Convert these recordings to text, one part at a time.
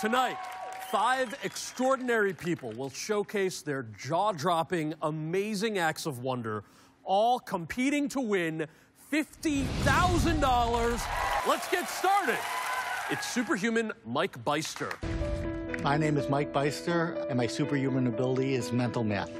Tonight, five extraordinary people will showcase their jaw dropping, amazing acts of wonder, all competing to win $50,000. Let's get started. It's superhuman Mike Byster. My name is Mike Byster, and my superhuman ability is mental math.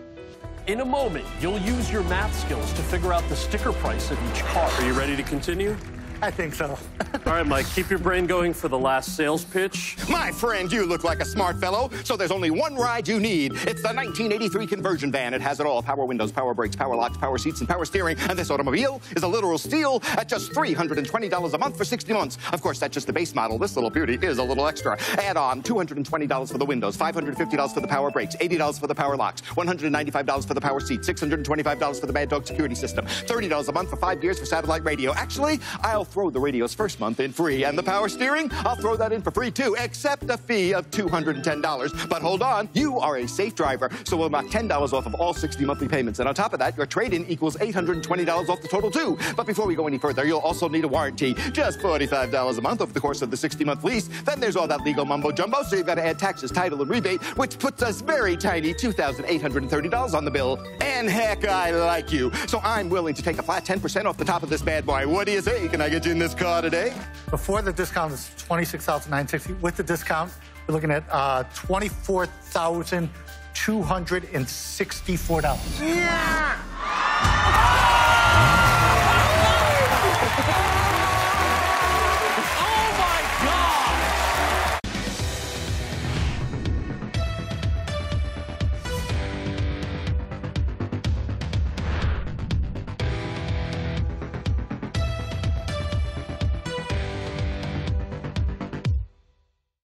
In a moment, you'll use your math skills to figure out the sticker price of each car. Are you ready to continue? I think so. All right, Mike, keep your brain going for the last sales pitch. My friend, you look like a smart fellow, so there's only one ride you need. It's the 1983 conversion van. It has it all power windows, power brakes, power locks, power seats, and power steering. And this automobile is a literal steal at just $320 a month for 60 months. Of course, that's just the base model. This little beauty is a little extra. Add on $220 for the windows, $550 for the power brakes, $80 for the power locks, $195 for the power seats, $625 for the bad dog security system, $30 a month for five years for satellite radio. Actually, I'll throw the radio's first month in free. And the power steering, I'll throw that in for free too, except a fee of $210. But hold on, you are a safe driver, so we'll knock $10 off of all 60 monthly payments. And on top of that, your trade-in equals $820 off the total too. But before we go any further, you'll also need a warranty. Just $45 a month over the course of the 60-month lease. Then there's all that legal mumbo jumbo, so you've got to add taxes, title, and rebate, which puts us very tiny $2,830 on the bill. And heck, I like you. So I'm willing to take a flat 10% off the top of this bad boy. What do you say? Can I get you in this car today? Before the discount is twenty-six thousand nine sixty. With the discount, we're looking at uh, twenty-four thousand two hundred and sixty-four dollars. Yeah!